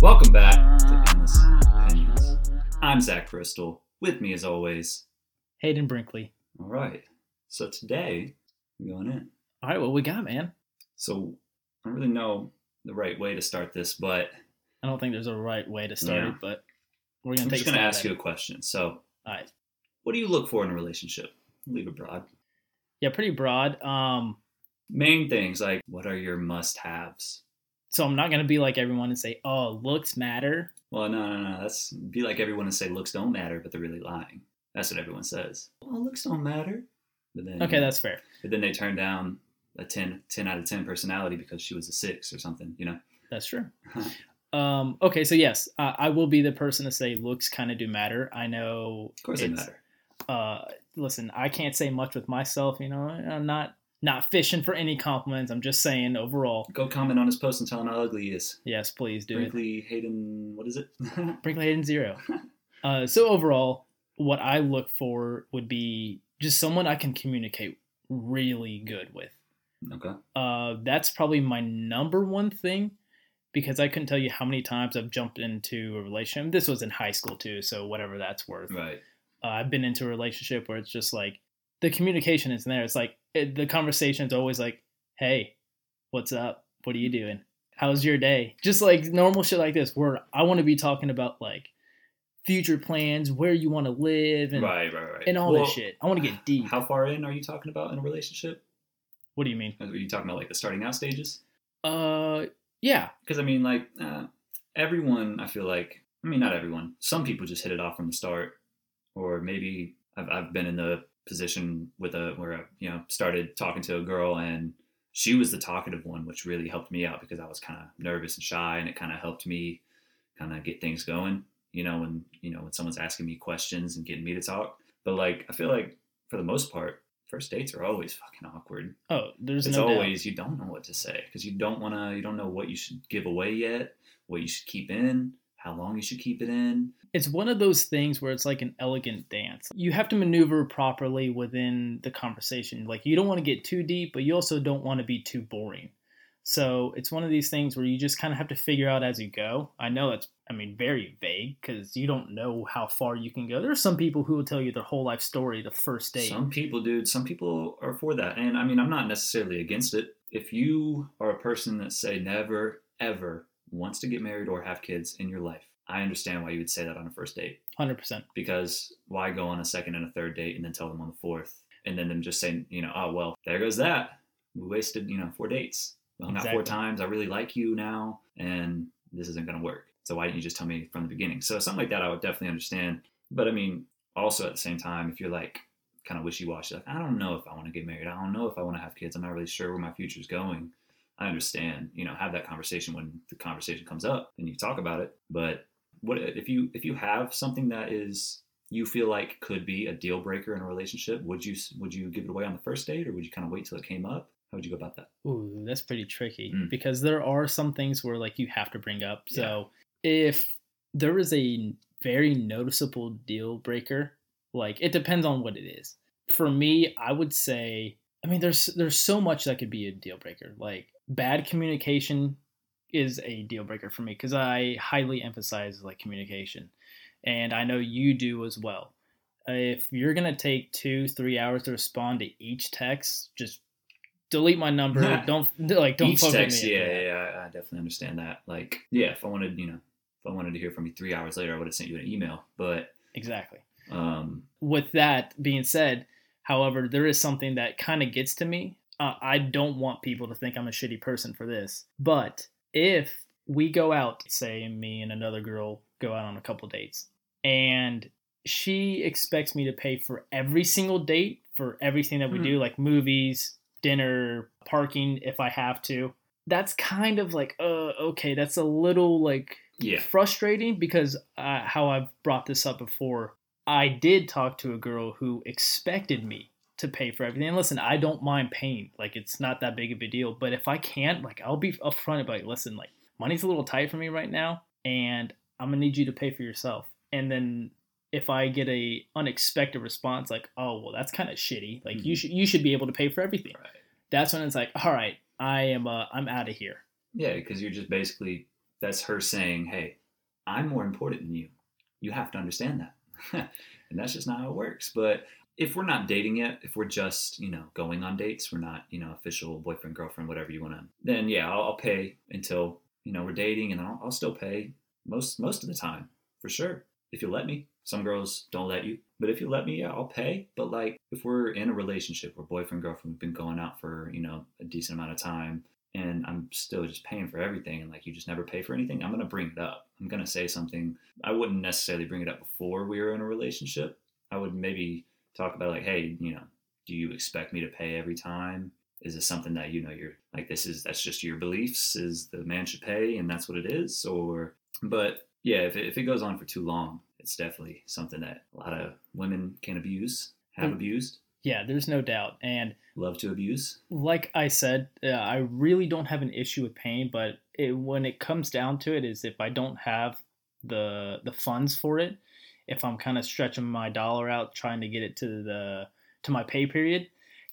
Welcome back to Endless Opinions. I'm Zach Bristol. With me, as always. Hayden Brinkley. All right. So today, we're going in. All right, what we got, man? So I don't really know the right way to start this, but I don't think there's a right way to start Yeah. it, but we're gonna I'm just going to ask you a question. So, All right. what do you look for in a relationship? Leave it broad. Yeah, pretty broad. Um, Main things like what are your must-haves? so I'm not gonna be like everyone and say, "Oh, looks matter." Well, no, no, no. That's be like everyone and say looks don't matter, but they're really lying. That's what everyone says. Well, looks don't matter. But then, Okay, that's fair. But then they turn down a 10, 10 out of 10 personality because she was a six or something, you know? That's true. Um, okay, so yes, uh, I will be the person to say looks kind of do matter. I know. Of course they matter. Uh, listen, I can't say much with myself. You know, I'm not not fishing for any compliments. I'm just saying overall. Go comment on his post and tell him how ugly he is. Yes, please do it. Brinkley Hayden, what is it? Brinkley Hayden zero. uh, so overall, what I look for would be just someone I can communicate really good with. okay. Uh, that's probably my number one thing because I couldn't tell you how many times I've jumped into a relationship. This was in high school too, so whatever that's worth. Right. Uh, I've been into a relationship where it's just like the communication isn't there. It's like it, the conversation is always like, "Hey, what's up? What are you doing? How's your day?" Just like normal shit like this, where I want to be talking about like future plans, where you want to live, and right, right, right. and all Well, this shit. I want to get deep. How far in are you talking about in a relationship? what do you mean? Are you talking about like the starting out stages? Uh, yeah, Because I mean, like, uh, everyone, I feel like, I mean, not everyone. Some people just hit it off from the start, or maybe I've I've been in the position with a where I, you know started talking to a girl and she was the talkative one, which really helped me out because I was kind of nervous and shy, and it kind of helped me kind of get things going. You know, when you know when someone's asking me questions and getting me to talk. But like, I feel like for the most part, first dates are always fucking awkward Oh, there's it's no doubt. always you don't know what to say because you don't want to you don't know what you should give away yet what you should keep in how long you should keep it in It's one of those things where it's like an elegant dance. You have to maneuver properly within the conversation. Like you don't want to get too deep, but you also don't want to be too boring. So it's one of these things where you just kind of have to figure out as you go. I know it's, I mean, very vague because you don't know how far you can go. There are some people who will tell you their whole life story the first date. some people dude some people are for that. And i mean i'm not necessarily against it. If you are a person that say never ever wants to get married or have kids in your life i understand why you would say that on a first date. 100%. because why go on a second and a third date and then tell them on the fourth? And then them just saying, you know oh well there goes that. We wasted you know four dates. We hung out four times. I really like you now and this isn't going to work so why didn't you just tell me from the beginning? So something like that i would definitely understand. But i mean also at the same time if you're like kind of wishy-washy like i don't know if i want to get married. I don't know if i want to have kids. I'm not really sure where my future's going. I understand you know have that conversation when the conversation comes up and you talk about it. But what if you if you have something that is you feel like could be a deal breaker in a relationship would you would you give it away on the first date or would you kind of wait till it came up? How would you go about that? Ooh, that's pretty tricky Mm. because there are some things where like you have to bring up. So if there is a very noticeable deal breaker, like it depends on what it is. For me, I would say, I mean, there's there's so much that could be a deal breaker. Like bad communication is a deal breaker for me because I highly emphasize like communication, and I know you do as well. If you're gonna take two, three hours to respond to each text, just delete my number. don't like don't each text me yeah yeah, yeah I, I definitely understand that like yeah if i wanted you know if i wanted to hear from you three hours later i would have sent you an email but exactly. um With that being said, however, there is something that kind of gets to me. Uh, I don't want people to think I'm a shitty person for this, but if we go out, say me and another girl go out on a couple dates, and she expects me to pay for every single date for everything that we Hmm. do, like movies, dinner, parking, if I have to. That's kind of like, uh, okay, that's a little like yeah frustrating because uh, how I've brought this up before, I did talk to a girl who expected me to pay for everything. And listen, I don't mind paying; like it's not that big of a deal. But if I can't, like I'll be upfront about, like, listen, like money's a little tight for me right now, and I'm gonna need you to pay for yourself. And then if I get a unexpected response like, "Oh, well, that's kind of shitty. Like you Mhm. should you should be able to pay for everything." Right. That's when it's like, "All right, I am uh, I'm out of here." Yeah, because you're just basically that's her saying, "Hey, I'm more important than you. You have to understand that." and that's just not how it works. But if we're not dating yet, if we're just you know going on dates, we're not you know official boyfriend girlfriend whatever you want to. Then yeah, I'll, I'll pay until you know we're dating, and I'll, I'll still pay most most of the time for sure if you let me. Some girls don't let you, but if you let me, yeah, I'll pay. But like if we're in a relationship, we're boyfriend girlfriend, we've been going out for you know a decent amount of time, and I'm still just paying for everything, and like you just never pay for anything, I'm gonna bring it up. I'm gonna say something. I wouldn't necessarily bring it up before we were in a relationship. I would maybe talk about like, hey, you know, do you expect me to pay every time? Is this something that you know you're like this is that's just your beliefs? Is the man should pay and that's what it is? Or but yeah, if it, if it goes on for too long, it's definitely something that a lot of women can abuse, have Mm. abused, Yeah, there's no doubt. And love to abuse. like I said, uh, I really don't have an issue with paying, but it, when it comes down to it, is if I don't have the the funds for it, if I'm kind of stretching my dollar out trying to get it to the to my pay period,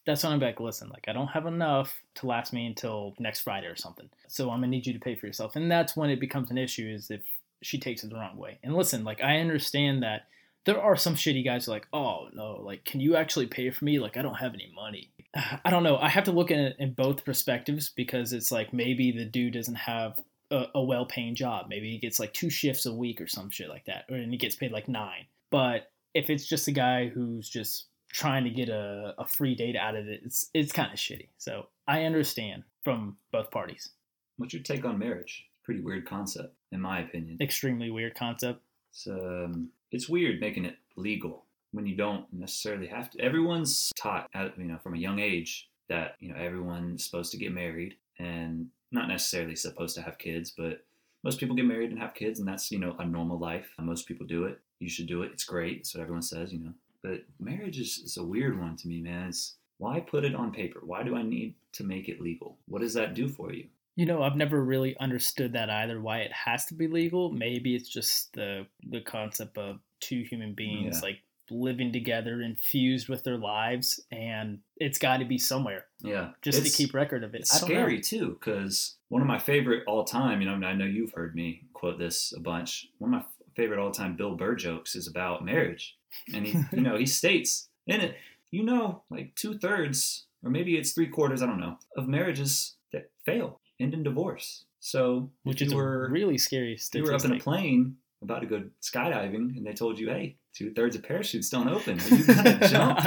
that's when I'm like, listen, like I don't have enough to last me until next Friday or something. So I'm gonna need you to pay for yourself, and that's when it becomes an issue. Is if she takes it the wrong way. And listen, like I understand that there are some shitty guys like, oh no, like can you actually pay for me? Like I don't have any money. I don't know. I have to look at it in both perspectives because it's like maybe the dude doesn't have a, a well-paying job. Maybe he gets like two shifts a week or some shit like that, or and he gets paid like nine. But if it's just a guy who's just trying to get a, a free date out of it, it's it's kind of shitty. So I understand from both parties. What's your take on marriage? Pretty weird concept, in my opinion. Extremely weird concept. It's um, it's weird making it legal when you don't necessarily have to. Everyone's taught, at, you know, from a young age that you know everyone's supposed to get married and not necessarily supposed to have kids, but most people get married and have kids, and that's you know a normal life. Most people do it. You should do it. It's great. That's what everyone says, you know. But marriage is, is a weird one to me, man. It's why put it on paper? Why do I need to make it legal? What does that do for you? You know, I've never really understood that either. Why it has to be legal? Maybe it's just the the concept of two human beings Yeah. like living together, infused with their lives, and it's got to be somewhere Yeah, just It's- to keep record of it. It's I scary know. too, because one of my favorite all time, you know, I know you've heard me quote this a bunch. One of my favorite all time Bill Burr jokes is about marriage. And he, you know, he states in it, you know, like two thirds, or maybe it's three quarters, I don't know, of marriages that fail, end in divorce. So Which is were, really scary if you were up in a plane about to go skydiving and they told you, hey, two thirds of parachutes don't open. Are you gonna jump?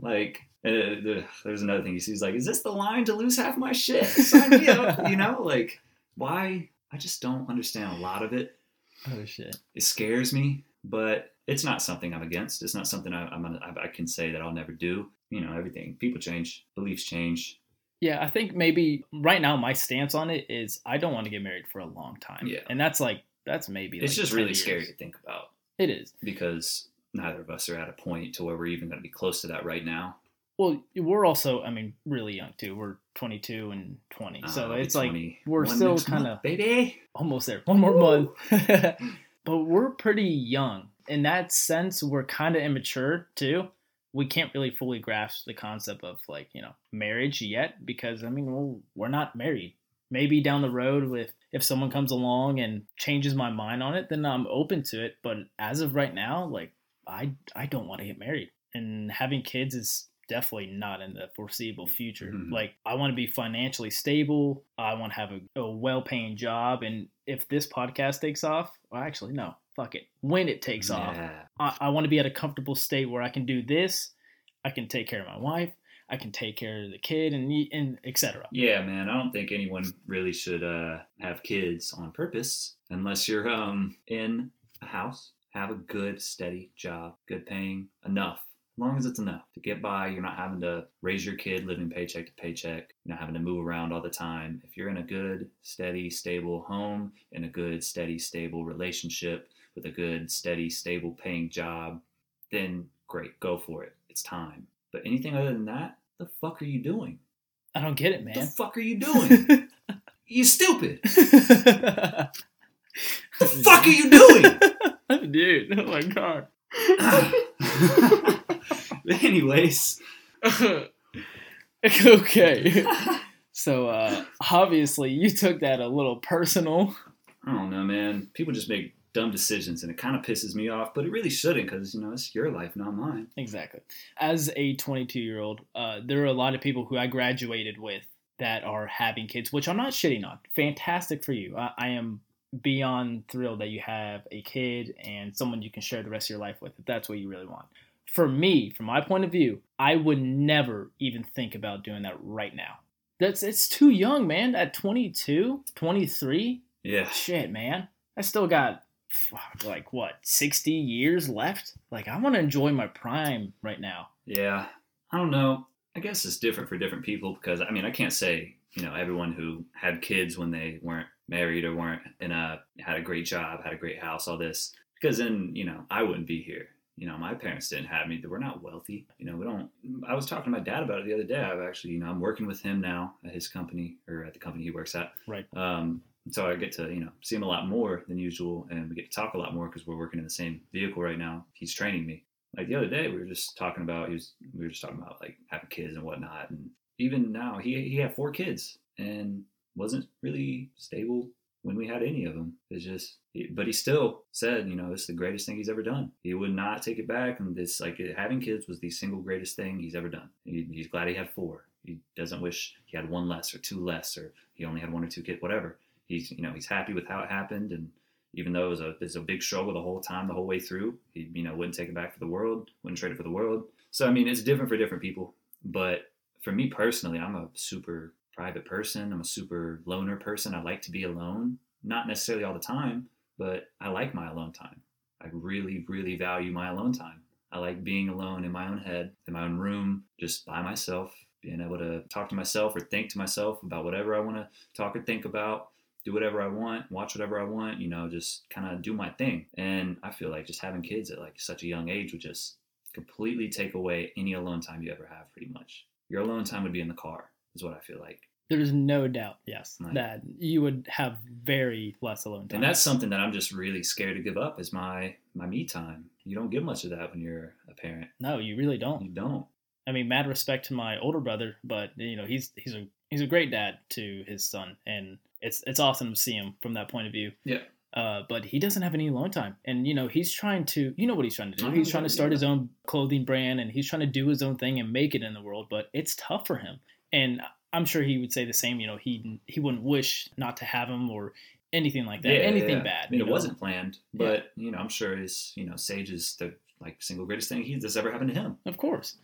Like, uh, the, there's another thing. He's like, "Is this the line to lose half my shit? Sign me up." You know, like, why? I just don't understand a lot of it. oh shit. It scares me, but it's not something I'm against. It's not something I, I'm gonna, I, I can say that I'll never do. You know, everything. People change, beliefs change. Yeah, I think maybe right now my stance on it is I don't want to get married for a long time. Yeah. and that's like that's maybe. It's like just really years. scary to think about It is. because neither of us are at a point to where we're even going to be close to that right now. Well, we're also, I mean, really young too. We're 22 and 20, Uh, so it's like 21 we're still kinda- baby. almost there. One more Woo! month. but we're pretty young. In that sense, we're kind of immature too. We can't really fully grasp the concept of like, you know, marriage yet because I mean, well, we're not married. Maybe down the road with if someone comes along and changes my mind on it, then I'm open to it, but as of right now, like I I don't want to get married. And having kids is definitely not in the foreseeable future. Mhm. Like I want to be financially stable. I want to have a, a well-paying job and if this podcast takes off, well actually no, fuck it. When it takes off, I, I want to be at a comfortable state where I can do this. I can take care of my wife. I can take care of the kid and and etc. Yeah, man. I don't think anyone really should uh, have kids on purpose unless you're um, in a house. Have a good, steady job, good paying, enough. As long as it's enough to get by, you're not having to raise your kid living paycheck to paycheck, you're not having to move around all the time. If you're in a good, steady, stable home, in a good, steady, stable relationship with a good, steady, stable paying job, then great, go for it. It's time. But anything other than that, the fuck are you doing? I don't get it, man. the fuck are you doing? you stupid. The fuck are you doing? Dude, oh my god. Anyways, okay. So uh, obviously you took that a little personal. I don't know, man. People just make dumb decisions, and it kind of pisses me off. But it really shouldn't, because you know it's your life, not mine. Exactly. As a 22 year old, uh, there are a lot of people who I graduated with that are having kids, which I'm not shitting on. Fantastic for you. I, I am beyond thrilled that you have a kid and someone you can share the rest of your life with if that's what you really want. For me, from my point of view, I would never even think about doing that right now. That's it's too young, man. At 22, 23, Yeah. shit, man. I still got fuck, like what, 60 years left? Like I want to enjoy my prime right now. Yeah, I don't know. I guess it's different for different people because I mean I can't say you know everyone who had kids when they weren't married or weren't in a had a great job, had a great house, all this because then you know I wouldn't be here. You know my parents didn't have me. We're not wealthy. You know we don't. I was talking to my dad about it the other day. I've actually you know I'm working with him now at his company or at the company he works at. Right. Um, so I get to you know see him a lot more than usual, and we get to talk a lot more because we're working in the same vehicle right now. He's training me. Like the other day, we were just talking about he was we were just talking about like having kids and whatnot, and even now he he had four kids and wasn't really stable when we had any of them. It's just, but he still said, you know, this is the greatest thing he's ever done. He would not take it back, and this like having kids was the single greatest thing he's ever done. He, he's glad he had four. He doesn't wish he had one less or two less, or he only had one or two kids, whatever. He's you know he's happy with how it happened, and even though it was a it was a big struggle the whole time, the whole way through, he you know wouldn't take it back for the world, wouldn't trade it for the world. So I mean, it's different for different people, but for me personally, I'm a super private person. I'm a super loner person. I like to be alone, not necessarily all the time, but I like my alone time. I really, really value my alone time. I like being alone in my own head, in my own room, just by myself, being able to talk to myself or think to myself about whatever I want to talk or think about, do whatever I want, watch whatever I want, you know, just kind of do my thing. And I feel like just having kids at like such a young age would just completely take away any alone time you ever have, pretty much. Your alone time would be in the car, is what I feel like. There's no doubt, yes, Right. that you would have very less alone time. And that's something that I'm just really scared to give up is my my me time. You don't get much of that when you're a parent. no, you really don't. You don't. I mean, mad respect to my older brother, but you know, he's he's a he's a great dad to his son, and it's it's awesome to see him from that point of view. Yeah. Uh, but he doesn't have any alone time, and you know, he's trying to, you know, what he's trying to do. He's trying to start his own clothing brand, and he's trying to do his own thing and make it in the world. But it's tough for him, and I'm sure he would say the same. You know, he he wouldn't wish not to have him or anything like that, yeah, anything yeah. bad. I mean, it know? wasn't planned, but you know, I'm sure his you know Sage is the like single greatest thing he's that's ever happened to him. Of course.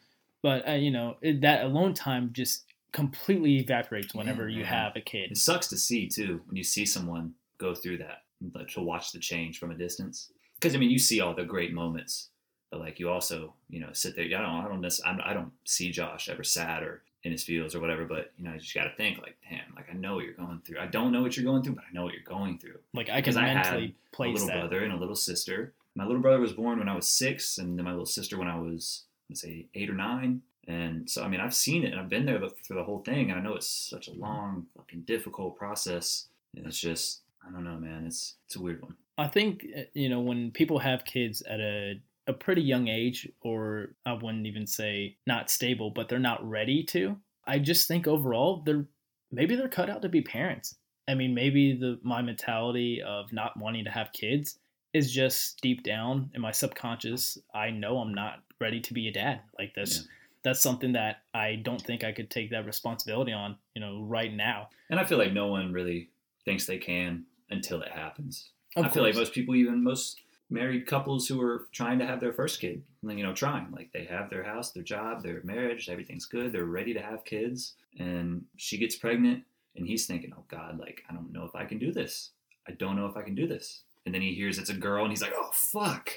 But, uh, you know, it, that alone time just completely evaporates whenever Yeah, you have a kid. It sucks to see too when you see someone go through that, like, to watch the change from a distance. Because I mean, you see all the great moments, but like you also, you know, sit there. I don't, I don't, necess- I'm- I don't see Josh ever sad or in his feels or whatever. But you know, you just got to think like, damn, like I know what you're going through. I don't know what you're going through, but I know what you're going through. Like, I can Because I mentally a little that. brother and a little sister. My little brother was born when I was six, and then my little sister when I was, let's say, eight or nine. And so, I mean, I've seen it and I've been there through the whole thing, and I know it's such a long, fucking difficult process. And it's just, I don't know, man. It's it's a weird one. I think, uh, you know, when people have kids at a, a pretty young age, or I wouldn't even say not stable, but they're not ready to, I just think overall, they're maybe they're cut out to be parents. I mean, maybe the my mentality of not wanting to have kids is just deep down in my subconscious. I know I'm not ready to be a dad. Like this. Yeah. That's something that I don't think I could take that responsibility on, you know, right now. And I feel like no one really thinks they can until it happens. Of I feel like most people, even most married couples who are trying to have their first kid, you know, trying, like they have their house, their job, their marriage, everything's good, they're ready to have kids, and she gets pregnant, and he's thinking, oh God, like I don't know if I can do this. I don't know if I can do this. And then he hears it's a girl, and he's like, oh fuck.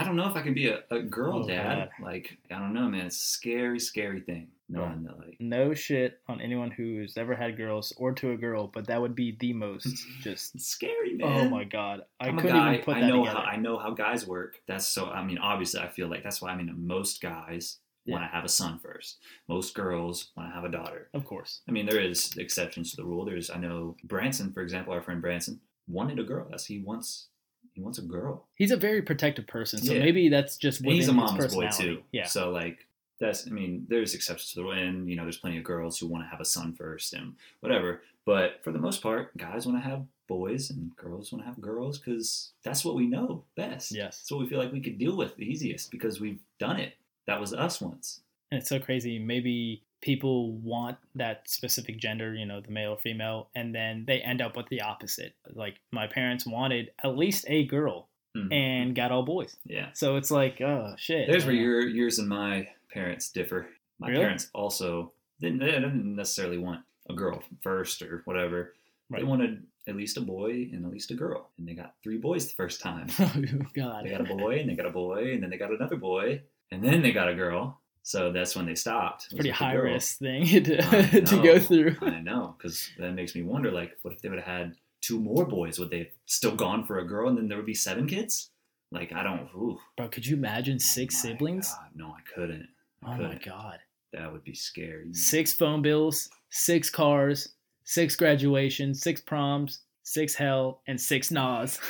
I don't know if I can be a, a girl Oh, dad. God. Like, I don't know, man. It's a scary, scary thing. Knowing that, like, No shit on anyone who's ever had girls or to a girl, but that would be the most just scary, oh man. Oh my god. I I'm a couldn't guy. even put I that know together. how I know how guys work. That's so. I mean, obviously, I feel like that's why. I mean, most guys want to have a son first. Most girls want to have a daughter. Of course. I mean, there is exceptions to the rule. There's, I know Branson, for example, our friend Branson wanted a girl. That's he wants. He wants a girl. He's a very protective person, so Yeah. maybe that's just within he's a mama's boy too. Yeah, So like that's I mean, there's exceptions to the rule and you know, there's plenty of girls who want to have a son first and whatever. But for the most part, guys want to have boys and girls want to have girls because that's what we know best. yes. That's what we feel like we could deal with the easiest because we've done it. That was us once. And it's so crazy. Maybe people want that specific gender, you know, the male or female, and then they end up with the opposite. Like my parents wanted at least a girl Mhm. and got all boys. yeah. So it's like, oh shit. There's where your yours and my parents differ. My Really? parents also didn't, they didn't necessarily want a girl first or whatever. They wanted at least a boy and at least a girl, and they got three boys the first time. Oh God. they got a boy and they got a boy and then they got another boy and then they got a girl. So that's when they stopped. Pretty was with the high girl. risk thing to, I to go through. I know, because that makes me wonder. Like, what if they would have had two more boys? Would they have still gone for a girl, and then there would be seven kids? Like, I don't. Ooh, Bro, could you imagine Oh six my siblings? God, no, I couldn't. I Oh my couldn't. god. That would be scary. Six phone bills, six cars, six graduations, six proms, six hell, and six nas.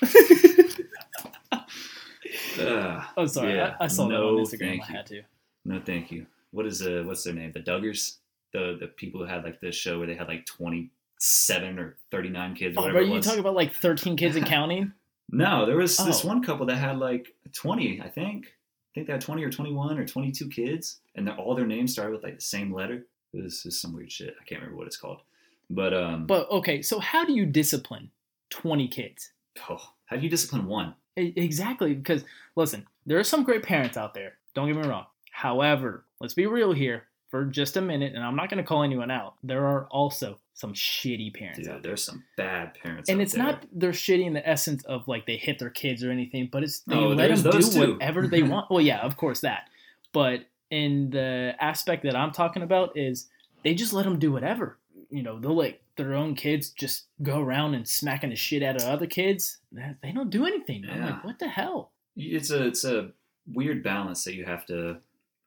Ugh. oh, sorry. Yeah, I, I saw no, that on Instagram. thank I had to. No, thank you. What is uh? What's their name? The Duggars, the the people who had like this show where they had like twenty seven or thirty nine kids. Oh, whatever it you talking about like 13 kids and counting? No, there was this Oh. one couple that had like 20, I think. I think they had 20 or 21 or 22 kids, and all their names started with like the same letter. This is some weird shit. I can't remember what it's called. But, um, But okay, so how do you discipline 20 kids? oh, how do you discipline one? Exactly, because listen, there are some great parents out there. Don't get me wrong. However, let's be real here for just a minute, and I'm not going to call anyone out. There are also some shitty parents Dude, out there. there's some bad parents. And it's there. not they're shitty in the essence of like they hit their kids or anything, but it's they Oh, let them do too. whatever they want. Well, yeah, of course that. But in the aspect that I'm talking about is they just let them do whatever. You know, they'll let their own kids just go around and smacking the shit out of other kids. They don't do anything. I'm like, what the hell? It's a it's a weird balance that you have to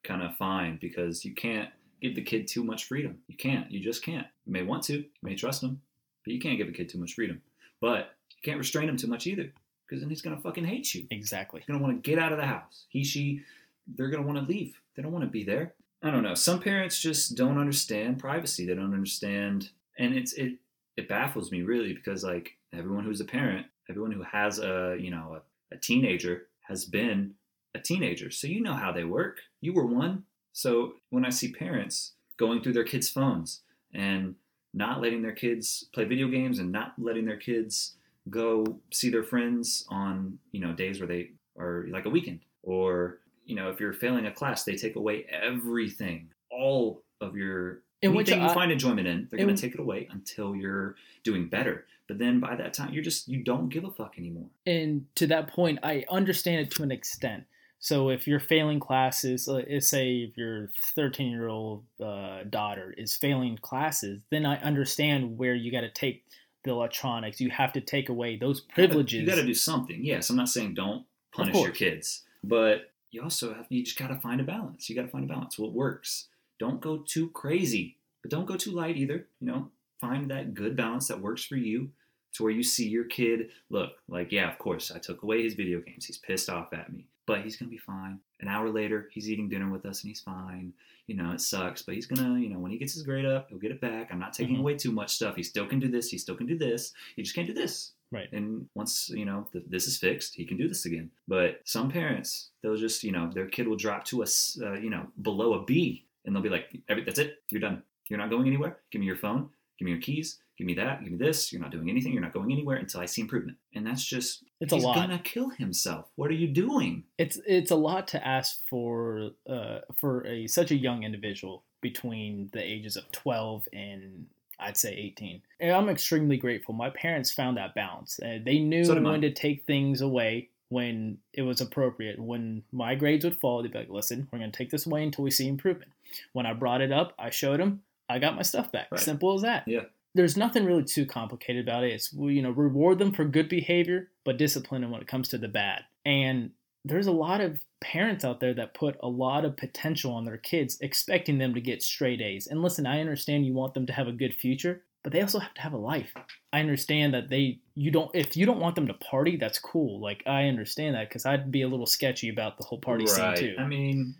kind of find because you can't give the kid too much freedom. You can't. You just can't. You may want to. You may trust them, but you can't give a kid too much freedom. But you can't restrain him too much either because then he's gonna fucking hate you. Exactly. He's gonna want to get out of the house. He, she, they're gonna want to leave. They don't want to be there. I don't know. Some parents just don't understand privacy. They don't understand, and it's it it baffles me really because like everyone who's a parent, everyone who has a you know a, a teenager has been a teenager, so you know how they work. You were one. So when I see parents going through their kids' phones and not letting their kids play video games and not letting their kids go see their friends on you know days where they are like a weekend or you know if you're failing a class they take away everything all of your In which anything you I- find enjoyment in they're in- going to take it away until you're doing better but then by that time you're just you don't give a fuck anymore and to that point, I understand it to an extent. So if you're failing classes, let's say if your 13 year old uh, daughter is failing classes, then I understand where you got to take the electronics. You have to take away those privileges. you got to do something yes i'm not saying don't punish your kids but you also have you just got to find a balance you got to find a balance what works don't go too crazy but don't go too light either you know? Find that good balance that works for you to where you see your kid look like yeah of course i took away his video games. He's pissed off at me but he's gonna be fine. An hour later he's eating dinner with us and he's fine. You know it sucks but he's gonna you know when he gets his grade up he'll get it back. I'm not taking Mhm. away too much stuff. He still can do this he still can do this. He just can't do this. Right. and once you know th- this is fixed he can do this again. But some parents they'll just you know their kid will drop to us uh, you know below a b and they'll be like Every, that's it you're done you're not going anywhere give me your phone give me your keys give me that give me this you're not doing anything you're not going anywhere until i see improvement and that's just It's a lot. he's gonna kill himself what are you doing it's it's a lot to ask for uh, for a such a young individual between the ages of 12 and I'd say 18. And I'm extremely grateful. My parents found that balance. Uh, they knew So when to take things away when it was appropriate. When my grades would fall, they'd be like, "Listen, we're going to take this away until we see improvement." When I brought it up, I showed them. I got my stuff back. Right. Simple as that. Yeah. There's nothing really too complicated about it. It's you know reward them for good behavior, but discipline them when it comes to the bad. And there's a lot of parents out there that put a lot of potential on their kids, expecting them to get straight A's. And listen, I understand you want them to have a good future, but they also have to have a life. I understand that they you don't if you don't want them to party, that's cool. Like I understand that because I'd be a little sketchy about the whole party right. scene too. I mean,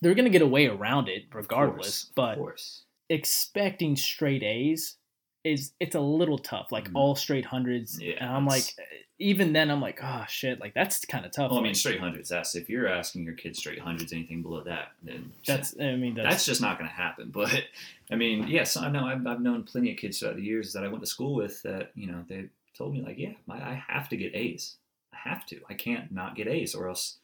They're gonna get a way around it regardless, course, but of course. expecting straight A's is it's a little tough. Like Mhm. all straight hundreds, Yeah, and I'm like, even then I'm like, oh shit, like that's kind of tough. Well, I mean, Like, straight hundreds. That's if you're asking your kids straight hundreds, anything below that, then that's I mean that's, that's just not going to happen. But I mean, yes, I know I've, I've known plenty of kids throughout the years that I went to school with that you know they told me like, yeah, my, I have to get A's. I have to. I can't not get A's or else.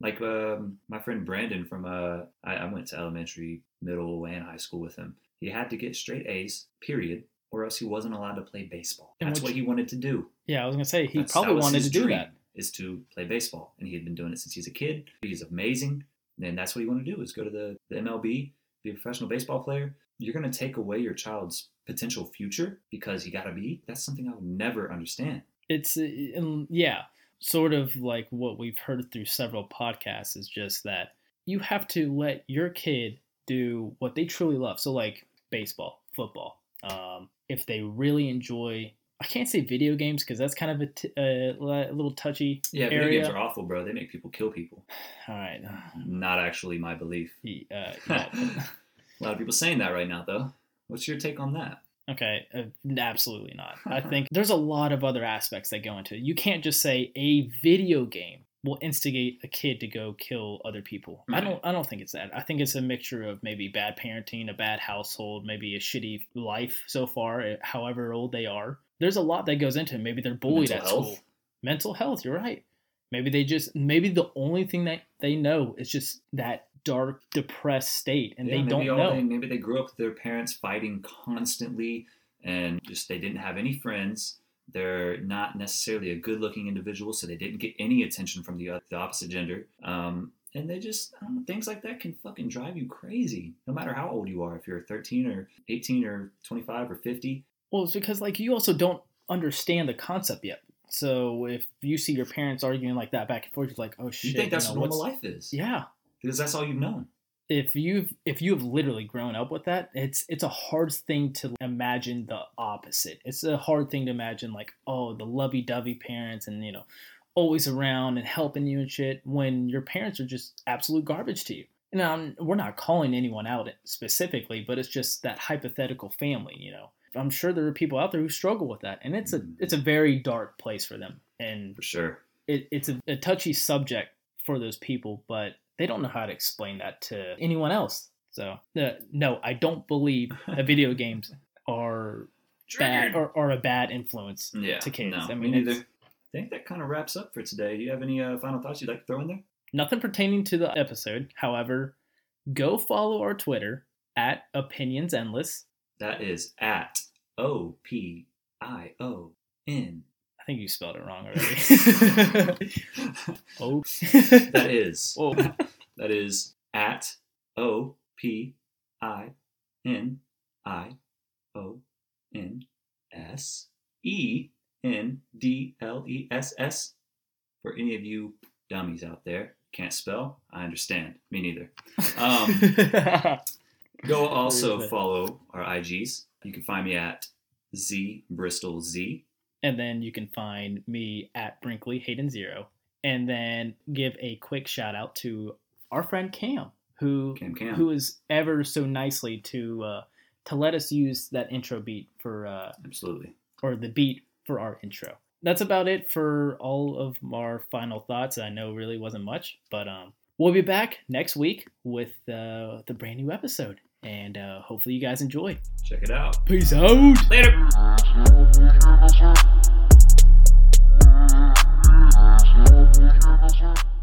Like um, my friend Brandon from uh, I, I went to elementary, middle, and high school with him. He had to get straight A's, period, or else he wasn't allowed to play baseball. And That's which- what he wanted to do. yeah. I was gonna say he That's- probably wanted to do that. Is to play baseball, and he had been doing it since he's a kid. He's amazing, and that's what he wanted to do: is go to the, the MLB, be a professional baseball player. You're going to take away your child's potential future because you got to be. That's something I would never understand. it's uh, yeah sort of like what we've heard through several podcasts is just that you have to let your kid do what they truly love so like baseball football um, if they really enjoy i can't say video games because that's kind of a, t- a a little touchy Yeah, video area games are awful, bro. They make people kill people. all right Not actually my belief. Uh, yeah. a lot of people saying that right now, though. What's your take on that? Okay, uh, absolutely not. I think there's a lot of other aspects that go into it. You can't just say a video game will instigate a kid to go kill other people. I don't I don't think it's that. I think it's a mixture of maybe bad parenting, a bad household, maybe a shitty life so far, eh, however old they are. There's a lot that goes into it. Maybe they're bullied Mental at health. school. Mental health, you're right. Maybe they just maybe the only thing that they know is just that dark, depressed state and Yeah, they don't know. They, maybe they grew up with their parents fighting constantly, and just they didn't have any friends. They're not necessarily a good-looking individual, so they didn't get any attention from the, the opposite gender. Um, and they just I don't know, things like that can fucking drive you crazy, no matter how old you are. If you're 13 or 18 or 25 or 50, Well, it's because like you also don't understand the concept yet. So if you see your parents arguing like that back and forth, you're like, oh shit. you think that's know, what normal life is, Yeah. Because that's all you've known. If you've if you have literally grown up with that, it's it's a hard thing to imagine the opposite. It's a hard thing to imagine like, oh, the lovey dovey parents and you know, always around and helping you and shit when your parents are just absolute garbage to you. Now, I'm- we're not calling anyone out specifically, but it's just that hypothetical family, you know. I'm sure there are people out there who struggle with that, and it's a Mhm. it's a very dark place for them, and For sure. it, it's a, a touchy subject for those people, but they don't know how to explain that to anyone else. So, uh, no, I don't believe that video games are bad or, or a bad influence Yeah. to kids. No, I me mean, neither. I think that kind of wraps up for today. Do you have any uh, final thoughts you'd like to throw in there? nothing pertaining to the episode. However, go follow our Twitter at Opinions Endless. That is at O P I O N. I think you spelled it wrong already. oh, That is oh. That is at O P I N I O N S E N D L E S S. For any of you dummies out there can't spell, I understand. Me neither. Um, Go also Where is it? follow our IGs. You can find me at Z Bristol Z. And then you can find me at Brinkley Hayden Zero. And then give a quick shout out to our friend Cam, who Cam Cam. who is ever so nicely to uh, to let us use that intro beat for uh, absolutely or the beat for our intro. That's about it for all of our final thoughts. I know really wasn't much, but um, we'll be back next week with uh, the brand new episode, and uh, hopefully you guys enjoy. Check it out. Peace out. Later.